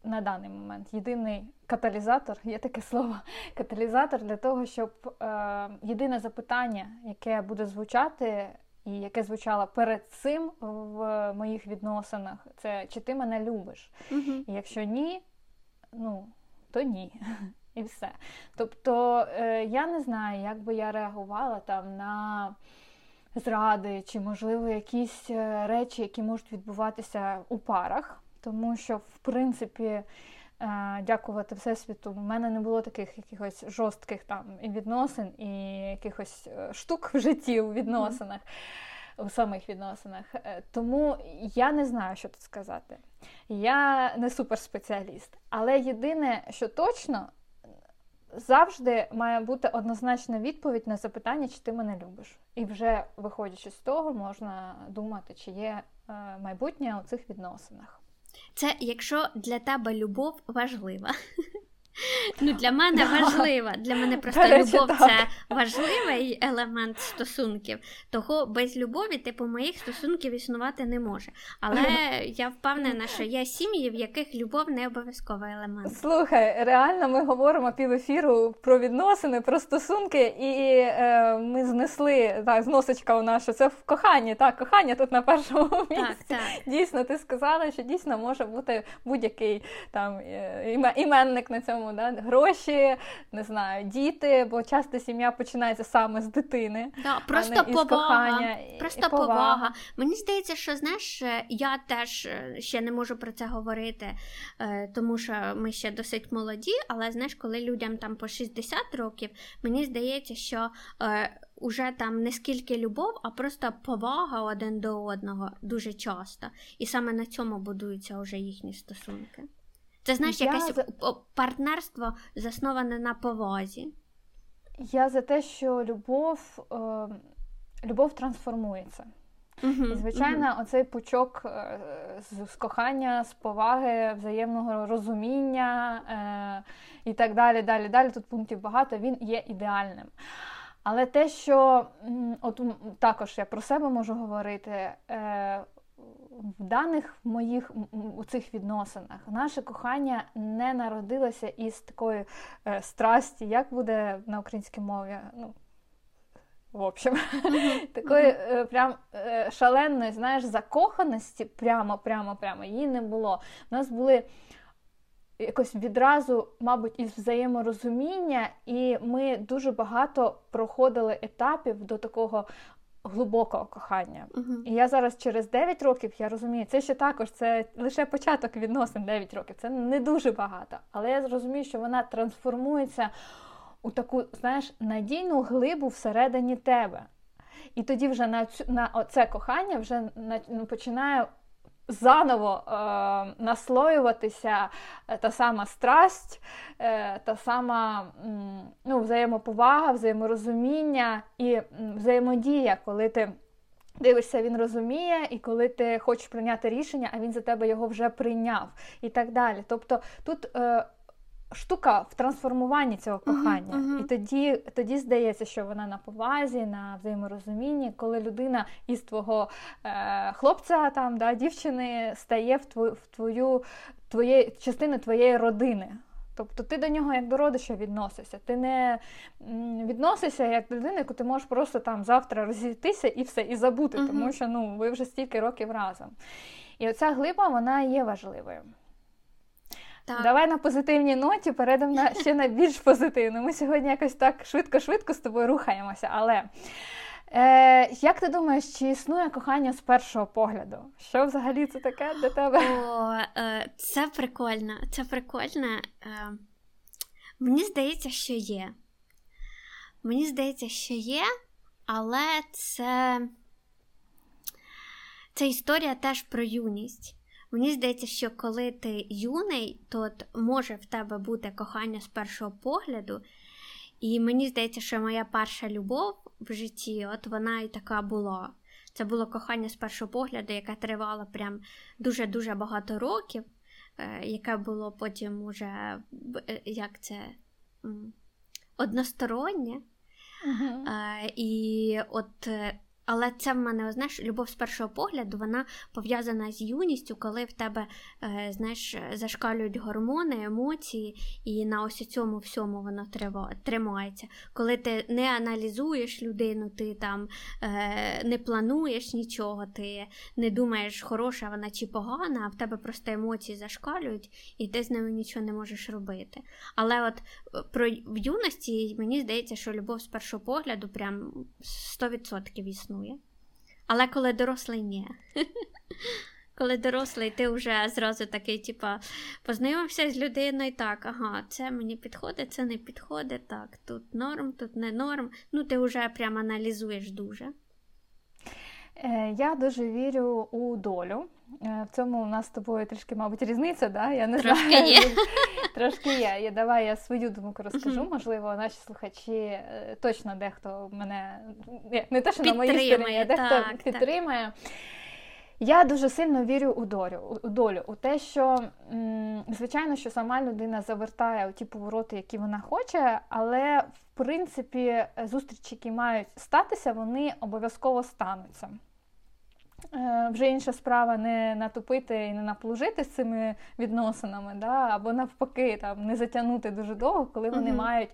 на даний момент єдиний каталізатор, є таке слово, каталізатор для того, щоб е, єдине запитання, яке буде звучати, і яке звучало перед цим в моїх відносинах, це чи ти мене любиш? Угу. І якщо ні, ну то ні. І все. Тобто е, я не знаю, як би я реагувала там на зради, чи, можливо, якісь е, речі, які можуть відбуватися у парах, тому що, в принципі, е, дякувати Всесвіту, в мене не було таких якихось жорстких там відносин і якихось е, штук в житті у відносинах. У самих відносинах. Тому я не знаю, що тут сказати. Я не суперспеціаліст. Але єдине, що точно, завжди має бути однозначна відповідь на запитання, чи ти мене любиш. І вже виходячи з того, можна думати, чи є е, майбутнє у цих відносинах. Це якщо для тебе любов важлива. Ну, Для мене важлива. Для мене просто речі, любов так. це важливий елемент стосунків. Того без любові, типу, моїх стосунків існувати не може. Але я впевнена, що є сім'ї, в яких любов не обов'язковий елемент. Слухай, реально ми говоримо пів ефіру про відносини, про стосунки, і е, ми знесли так, зносочка у нас, що це в коханні. Так, кохання тут на першому місці. Так, так. Дійсно, ти сказала, що дійсно може бути будь-який там е, іменник на цьому по-іншому. Да? Гроші, не знаю, діти, бо часто сім'я починається саме з дитини. Да, Просто а не повага. кохання, просто і повага. повага. Мені здається, що знаєш, я теж ще не можу про це говорити, тому що ми ще досить молоді, але знаєш, коли людям там по 60 років, мені здається, що уже там не скільки любов, а просто повага один до одного дуже часто. І саме на цьому будуються вже їхні стосунки. Це знаєш, Я якесь за... партнерство засноване на повазі. Я за те, що любов, е... любов трансформується. Uh-huh, і, звичайно, uh-huh. оцей пучок е... з кохання, з поваги, взаємного розуміння е... і так далі, далі, далі. Тут пунктів багато, він є ідеальним. Але те, що от також я про себе можу говорити, е, в даних моїх у цих відносинах наше кохання не народилося із такої е, страсті, як буде на українській мові. ну, в общем, такої е, прям шаленої, знаєш, закоханості прямо, прямо, прямо її не було. У нас були якось відразу, мабуть, із взаєморозуміння, і ми дуже багато проходили етапів до такого. Глибокого кохання. Uh-huh. І я зараз через 9 років я розумію, це ще також це лише початок відносин 9 років. Це не дуже багато. Але я розумію, що вона трансформується у таку, знаєш, надійну глибу всередині тебе. І тоді вже на цю на це кохання вже на, ну, починає заново е, наслоюватися е, та сама страсть, е, та сама ну, взаємоповага, взаєморозуміння і взаємодія, коли ти. Дивишся, він розуміє, і коли ти хочеш прийняти рішення, а він за тебе його вже прийняв, і так далі. Тобто тут е, штука в трансформуванні цього кохання. Uh-huh, uh-huh. І тоді тоді здається, що вона на повазі, на взаєморозумінні, коли людина із твого е, хлопця, там, да, дівчини стає в твою в твою твоє, частину твоєї родини. Тобто ти до нього як до родича відносишся. Ти не відносишся як до людини, яку ти можеш просто там завтра розійтися і все, і забути, uh-huh. тому що ну, ви вже стільки років разом. І оця глиба, вона є важливою. Так. Давай на позитивній ноті перейдемо на ще на більш позитивну. Ми сьогодні якось так швидко-швидко з тобою рухаємося. Але е, як ти думаєш, чи існує кохання з першого погляду? Що взагалі це таке для тебе? О, е, Це прикольно. Це прикольно. Е, мені здається, що є. Мені здається, що є, але це, це історія теж про юність. Мені здається, що коли ти юний, то може в тебе бути кохання з першого погляду. І мені здається, що моя перша любов в житті, от вона і така була. Це було кохання з першого погляду, яке тривало прям дуже-дуже багато років, е, яке було потім уже е, як це одностороннє. Uh-huh. І от але це в мене, знаєш, любов з першого погляду, вона пов'язана з юністю, коли в тебе, е, знаєш, зашкалюють гормони, емоції, і на ось цьому всьому воно тримається. Коли ти не аналізуєш людину, ти там е, не плануєш нічого, ти не думаєш, хороша вона чи погана, а в тебе просто емоції зашкалюють, і ти з ними нічого не можеш робити. Але от е, про в юності мені здається, що любов з першого погляду прям 100% існує існує. Але коли дорослий ні. Коли дорослий, ти вже зразу такий, типа, познайомився з людиною, так, ага, це мені підходить, це не підходить, так, тут норм, тут не норм. Ну, ти вже прям аналізуєш дуже. Е, я дуже вірю у долю. Е, в цьому у нас з тобою трішки, мабуть, різниця, да? Я не Трошки знаю. є. Трошки є. Я, Давай я свою думку розкажу. Можливо, наші слухачі е, точно дехто мене не те, що на моїй стороні, а дехто так, підтримає. Так. Я дуже сильно вірю у долю, у долю, у те, що звичайно, що сама людина завертає у ті повороти, які вона хоче, але в принципі зустрічі, які мають статися, вони обов'язково стануться. Е, вже інша справа не натопити і не наплужити з цими відносинами, да? або навпаки, там не затягнути дуже довго, коли вони uh-huh. мають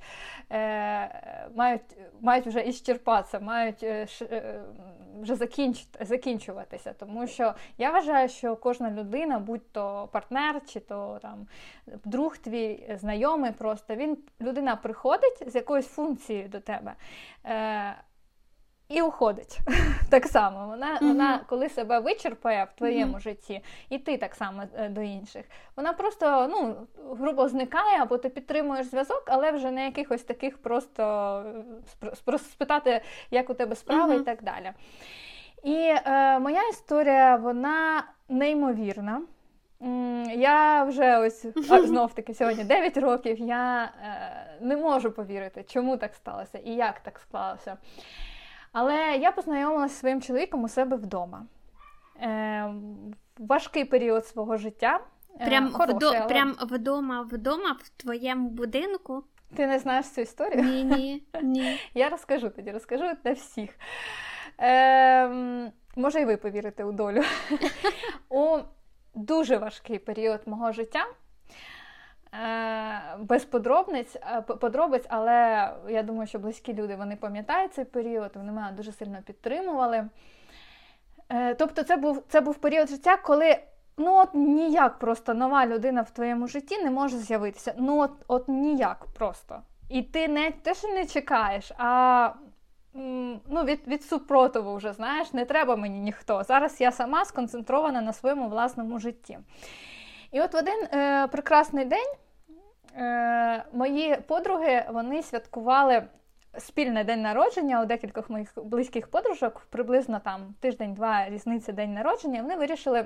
е, мають, мають вже іщерпатися, мають е, е, вже закінчуватися. Тому що я вважаю, що кожна людина, будь то партнер, чи то там друг твій знайомий, просто він людина приходить з якоюсь функцією до тебе. Е, і уходить так само. Вона, mm-hmm. вона коли себе вичерпає в твоєму mm-hmm. житті, і ти так само е, до інших. Вона просто ну, грубо зникає, або ти підтримуєш зв'язок, але вже не якихось таких просто е, спитати, як у тебе справи mm-hmm. і так далі. І е, моя історія, вона неймовірна. Я вже ось знов таки сьогодні 9 років. Я е, не можу повірити, чому так сталося і як так склалося. Але я познайомилася зі своїм чоловіком у себе вдома. Е, Важкий період свого життя. Е, прям, Хороший, вдо, але... прям вдома, вдома, в твоєму будинку. Ти не знаєш цю історію? Ні, ні, ні. Я розкажу тоді, розкажу для всіх. Е, Може, і ви повірите у долю. У дуже важкий період мого життя. Е, без подробниць, е, подробиць, але я думаю, що близькі люди вони пам'ятають цей період, вони мене дуже сильно підтримували. Е, тобто, це був це був період життя, коли ну от ніяк просто нова людина в твоєму житті не може з'явитися. Ну от от ніяк просто. І ти не те, що не чекаєш, а ну, від від супротиву вже знаєш, не треба мені ніхто. Зараз я сама сконцентрована на своєму власному житті. І от в один е, прекрасний день е, мої подруги вони святкували спільний день народження у декількох моїх близьких подружок, приблизно там тиждень-два різниці день народження. Вони вирішили.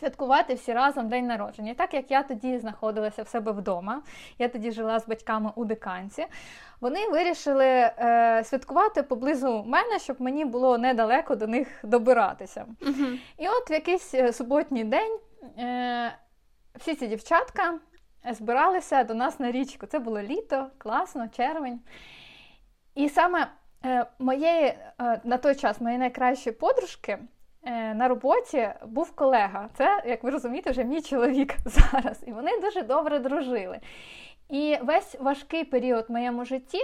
Святкувати всі разом день народження. І так як я тоді знаходилася в себе вдома, я тоді жила з батьками у диканці, вони вирішили е, святкувати поблизу мене, щоб мені було недалеко до них добиратися. uh І от в якийсь е, суботній день е, всі ці дівчатка збиралися до нас на річку. Це було літо, класно, червень. І саме е, моєї, е, на той час моєї найкращої подружки е, на роботі був колега. Це, як ви розумієте, вже мій чоловік зараз. І вони дуже добре дружили. І весь важкий період в моєму житті.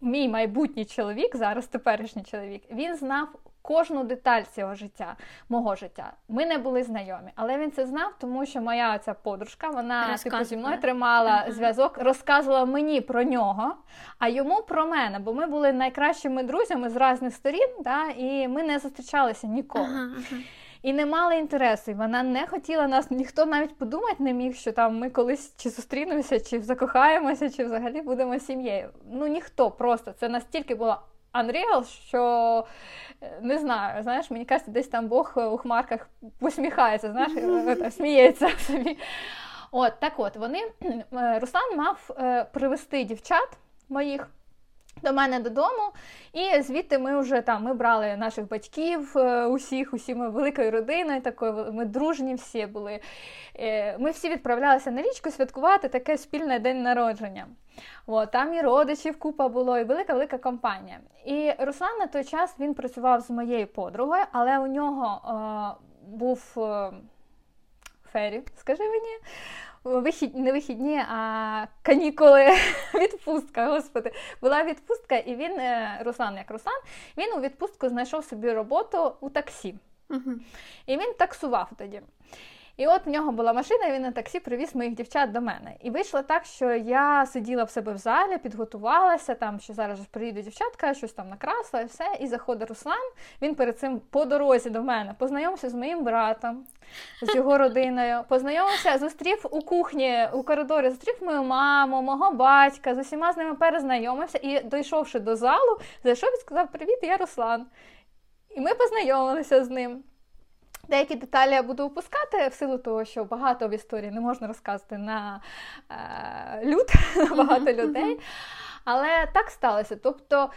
Мій майбутній чоловік, зараз теперішній чоловік, він знав кожну деталь цього життя, мого життя. Ми не були знайомі, але він це знав, тому що моя ця подружка, вона типу, зі мною тримала uh-huh. зв'язок, розказувала мені про нього, а йому про мене. Бо ми були найкращими друзями з різних сторін, да, і ми не зустрічалися ніколи. Uh-huh, uh-huh. І не мали інтересу, і вона не хотіла нас, ніхто навіть подумати не міг, що там ми колись чи зустрінемося, чи закохаємося, чи взагалі будемо сім'єю. Ну ніхто просто це настільки було Unreal, що е, не знаю, знаєш, мені кажеться, десь там Бог у хмарках посміхається, знаєш, е, сміється собі. От, так от, вони, е, Руслан мав привести дівчат моїх до мене додому, і звідти ми вже там ми брали наших батьків, е, усіх, усі ми великою родиною, такою ми дружні всі були. Е, ми всі відправлялися на річку святкувати таке спільне день народження. От, там і родичів купа було, і велика-велика компанія. І Руслан на той час він працював з моєю подругою, але у нього е, був е, фері, скажи мені вихід, не вихідні, а канікули, відпустка, господи. Була відпустка, і він, е, Руслан, як Руслан, він у відпустку знайшов собі роботу у таксі. Угу. І він таксував тоді. І от в нього була машина, і він на таксі привіз моїх дівчат до мене. І вийшло так, що я сиділа в себе в залі, підготувалася, там, що зараз приїде дівчатка, щось там накрасила, і все. І заходить Руслан. Він перед цим по дорозі до мене познайомився з моїм братом, з його родиною. Познайомився, зустрів у кухні, у коридорі, зустрів мою маму, мого батька, з усіма з ними перезнайомився і, дійшовши до залу, зайшов і сказав: Привіт, я Руслан. І ми познайомилися з ним. Деякі деталі я буду опускати в силу того, що багато в історії не можна розказати на е, люд, на багато людей. Але так сталося. Тобто,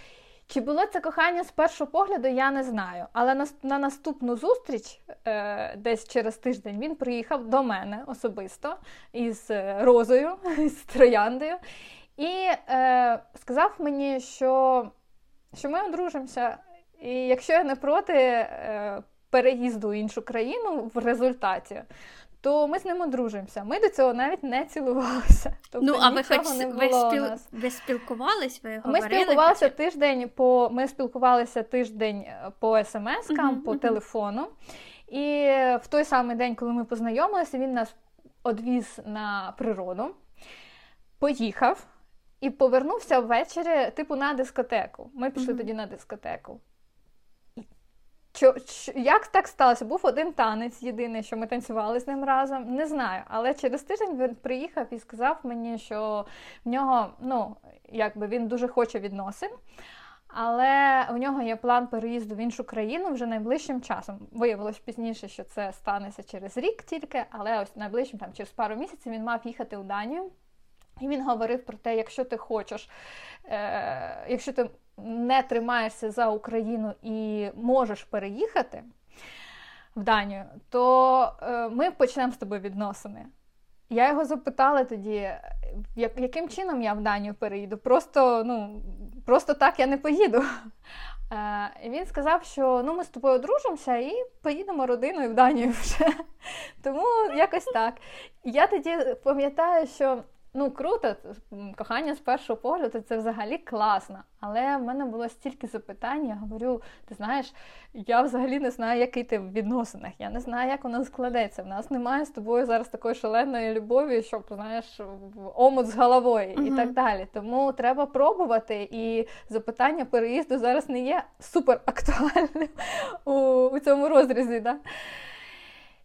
чи було це кохання з першого погляду, я не знаю. Але на, на наступну зустріч, е, десь через тиждень, він приїхав до мене особисто із розою, з трояндою, і е, сказав мені, що, що ми одружимося. І якщо я не проти, е, переїзду в іншу країну в результаті, то ми з ним одружимося. Ми до цього навіть не цілувалися. Тобто ну, а ви хоч не ви, спіл... ви спілкувались? Ви ми спілкувалися хоч... тиждень по ми спілкувалися тиждень е, по смс-кам, uh-huh, по uh-huh. телефону. І в той самий день, коли ми познайомилися, він нас одвіз на природу, поїхав. І повернувся ввечері, типу, на дискотеку. Ми пішли mm-hmm. тоді на дискотеку. Чо, Як так сталося? Був один танець єдиний, що ми танцювали з ним разом. Не знаю. Але через тиждень він приїхав і сказав мені, що в нього, ну, якби він дуже хоче відносин. Але у нього є план переїзду в іншу країну вже найближчим часом. Виявилось пізніше, що це станеться через рік тільки, але ось найближчим там через пару місяців він мав їхати у Данію. І він говорив про те, якщо ти хочеш, е, якщо ти не тримаєшся за Україну і можеш переїхати в Данію, то е, ми почнемо з тобою відносини. Я його запитала тоді, як, яким чином я в Данію переїду. Просто ну, просто так я не поїду. Е, і Він сказав, що ну, ми з тобою одружимося і поїдемо родиною в Данію вже. Тому якось так. Я тоді пам'ятаю, що Ну, круто, кохання з першого погляду це взагалі класно. Але в мене було стільки запитань, я говорю: ти знаєш, я взагалі не знаю, який ти в відносинах. Я не знаю, як воно складеться. В нас немає з тобою зараз такої шаленої любові, щоб знаєш, омут з головою uh-huh. і так далі. Тому треба пробувати. І запитання переїзду зараз не є супер актуальним у, у цьому розрізі. Да?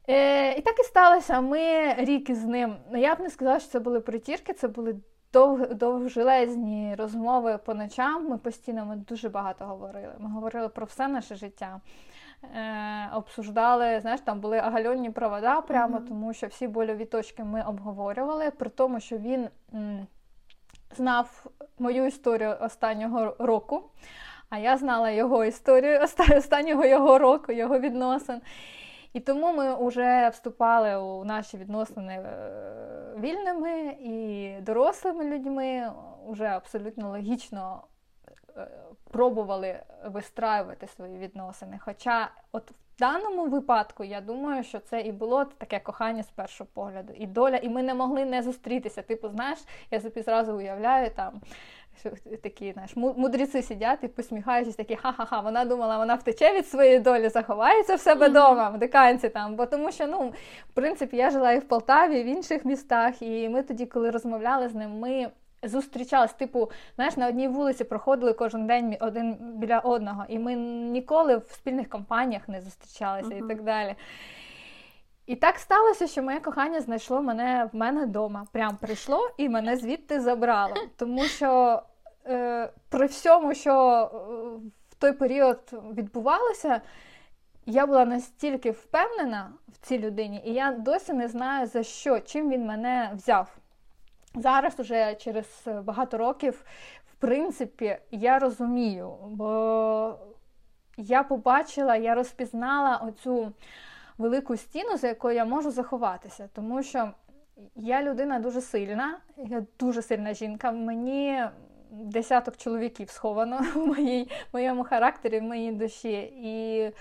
Е, І так і сталося. Ми рік із ним. Ну, я б не сказала, що це були притірки, це були довг, довжелезні розмови по ночам. Ми постійно ми дуже багато говорили. Ми говорили про все наше життя. Е, Обсуждали, знаєш, там були агальонні провода прямо, mm-hmm. тому що всі больові точки ми обговорювали, при тому, що він м, знав мою історію останнього року, а я знала його історію останнього його року, його відносин. І тому ми вже вступали у наші відносини е, вільними і дорослими людьми, вже абсолютно логічно е, пробували вистраювати свої відносини. Хоча, от в даному випадку, я думаю, що це і було таке кохання з першого погляду, і доля, і ми не могли не зустрітися. Типу, знаєш, я собі зразу уявляю там такі знаєш, мудреці сидять і посміхаючись, такі ха-ха-ха, вона думала, вона втече від своєї долі, заховається в себе вдома, в диканці там. Бо тому що, ну, в принципі, я жила і в Полтаві, і в інших містах, і ми тоді, коли розмовляли з ним, ми. Зустрічались, типу, знаєш, на одній вулиці проходили кожен день один біля одного, і ми ніколи в спільних компаніях не зустрічалися uh-huh. і так далі. І так сталося, що моє кохання знайшло мене в мене вдома. Прям прийшло і мене звідти забрало. Тому що при всьому, що е, в той період відбувалося, я була настільки впевнена в цій людині, і я досі не знаю за що, чим він мене взяв. Зараз, уже через багато років, в принципі, я розумію, бо я побачила, я розпізнала оцю велику стіну, за якою я можу заховатися. Тому що я людина дуже сильна, я дуже сильна жінка. Мені десяток чоловіків сховано в моїй, моєму характері, в моїй душі. І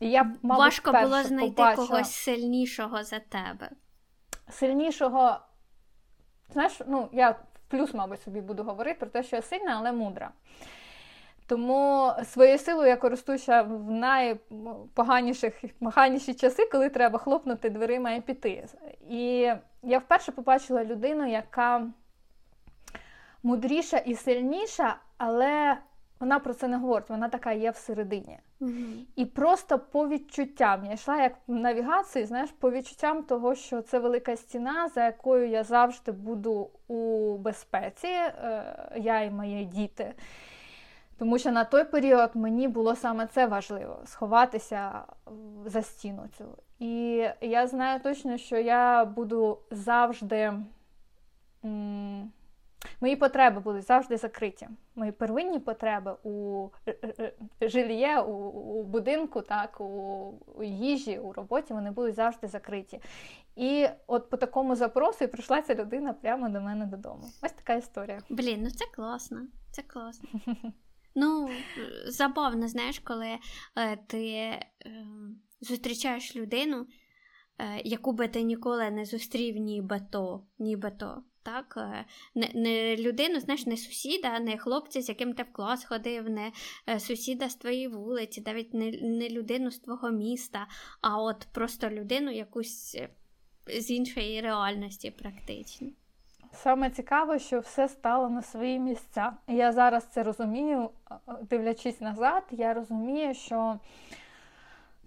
і я, мабуть, Важко було знайти побачила... когось сильнішого за тебе. Сильнішого, знаєш, ну, я плюс, мабуть, собі буду говорити про те, що я сильна, але мудра. Тому своєю силою я користуюся в найпоганіших поганіші часи, коли треба хлопнути дверима і піти. І я вперше побачила людину, яка мудріша і сильніша, але вона про це не говорить, вона така є всередині. Mm-hmm. І просто по відчуттям я йшла як в навігації, знаєш, по відчуттям того, що це велика стіна, за якою я завжди буду у безпеці, е, я і мої діти. Тому що на той період мені було саме це важливо сховатися за стіну цю. І я знаю точно, що я буду завжди. М- Мої потреби будуть завжди закриті. Мої первинні потреби у жильє, у, у будинку, так, у, у їжі, у роботі вони будуть завжди закриті. І от по такому запросу і прийшла ця людина прямо до мене додому. Ось така історія. Блін, ну це класно. Це класно. Ну, забавно, знаєш, коли е, ти е, зустрічаєш людину, е, яку би ти ніколи не зустрів, нібито, нібито. Так, е, не не людину, знаєш, не сусіда, не хлопця, з яким ти в клас ходив, не е, сусіда з твоєї вулиці, навіть не не людину з твого міста, а от просто людину якусь з іншої реальності, практично. Саме цікаво, що все стало на свої місця. Я зараз це розумію, дивлячись назад, я розумію, що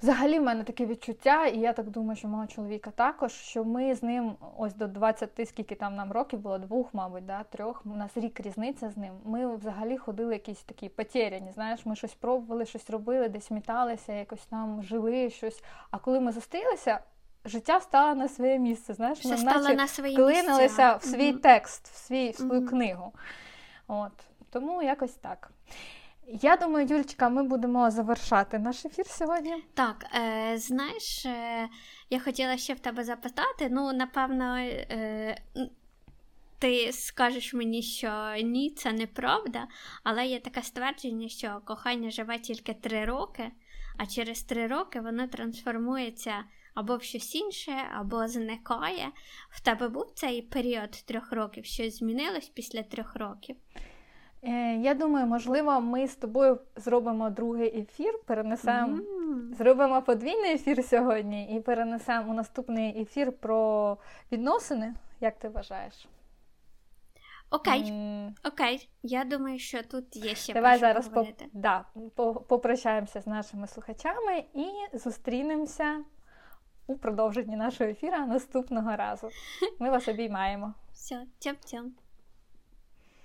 взагалі в мене таке відчуття, і я так думаю, що мого чоловіка також, що ми з ним ось до 20, скільки там нам років було, двох, мабуть, да, трьох, у нас рік різниця з ним. Ми взагалі ходили якісь такі потеряні, знаєш, ми щось пробували, щось робили, десь міталися, якось там жили щось. А коли ми зустрілися, життя стало на своє місце. Знаєш, Все ми стало на свої вклинилися в свій mm-hmm. текст, в свій, в свою mm-hmm. книгу. От. Тому якось так. Я думаю, Юлечка, ми будемо завершати наш ефір сьогодні. Так, е, знаєш, е, я хотіла ще в тебе запитати. Ну, напевно, е, ти скажеш мені, що ні, це неправда, але є таке ствердження, що кохання живе тільки три роки, а через три роки воно трансформується або в щось інше, або зникає. В тебе був цей період трьох років, щось змінилось після трьох років? Е, я думаю, можливо, ми з тобою зробимо другий ефір, перенесемо, mm. зробимо подвійний ефір сьогодні і перенесемо у наступний ефір про відносини. Як ти вважаєш? Окей, mm. окей. Я думаю, що тут є ще Давай зараз по, да, по, попрощаємося з нашими слухачами і зустрінемося у продовженні нашого ефіру наступного разу. Ми вас обіймаємо. Все, тям-тям.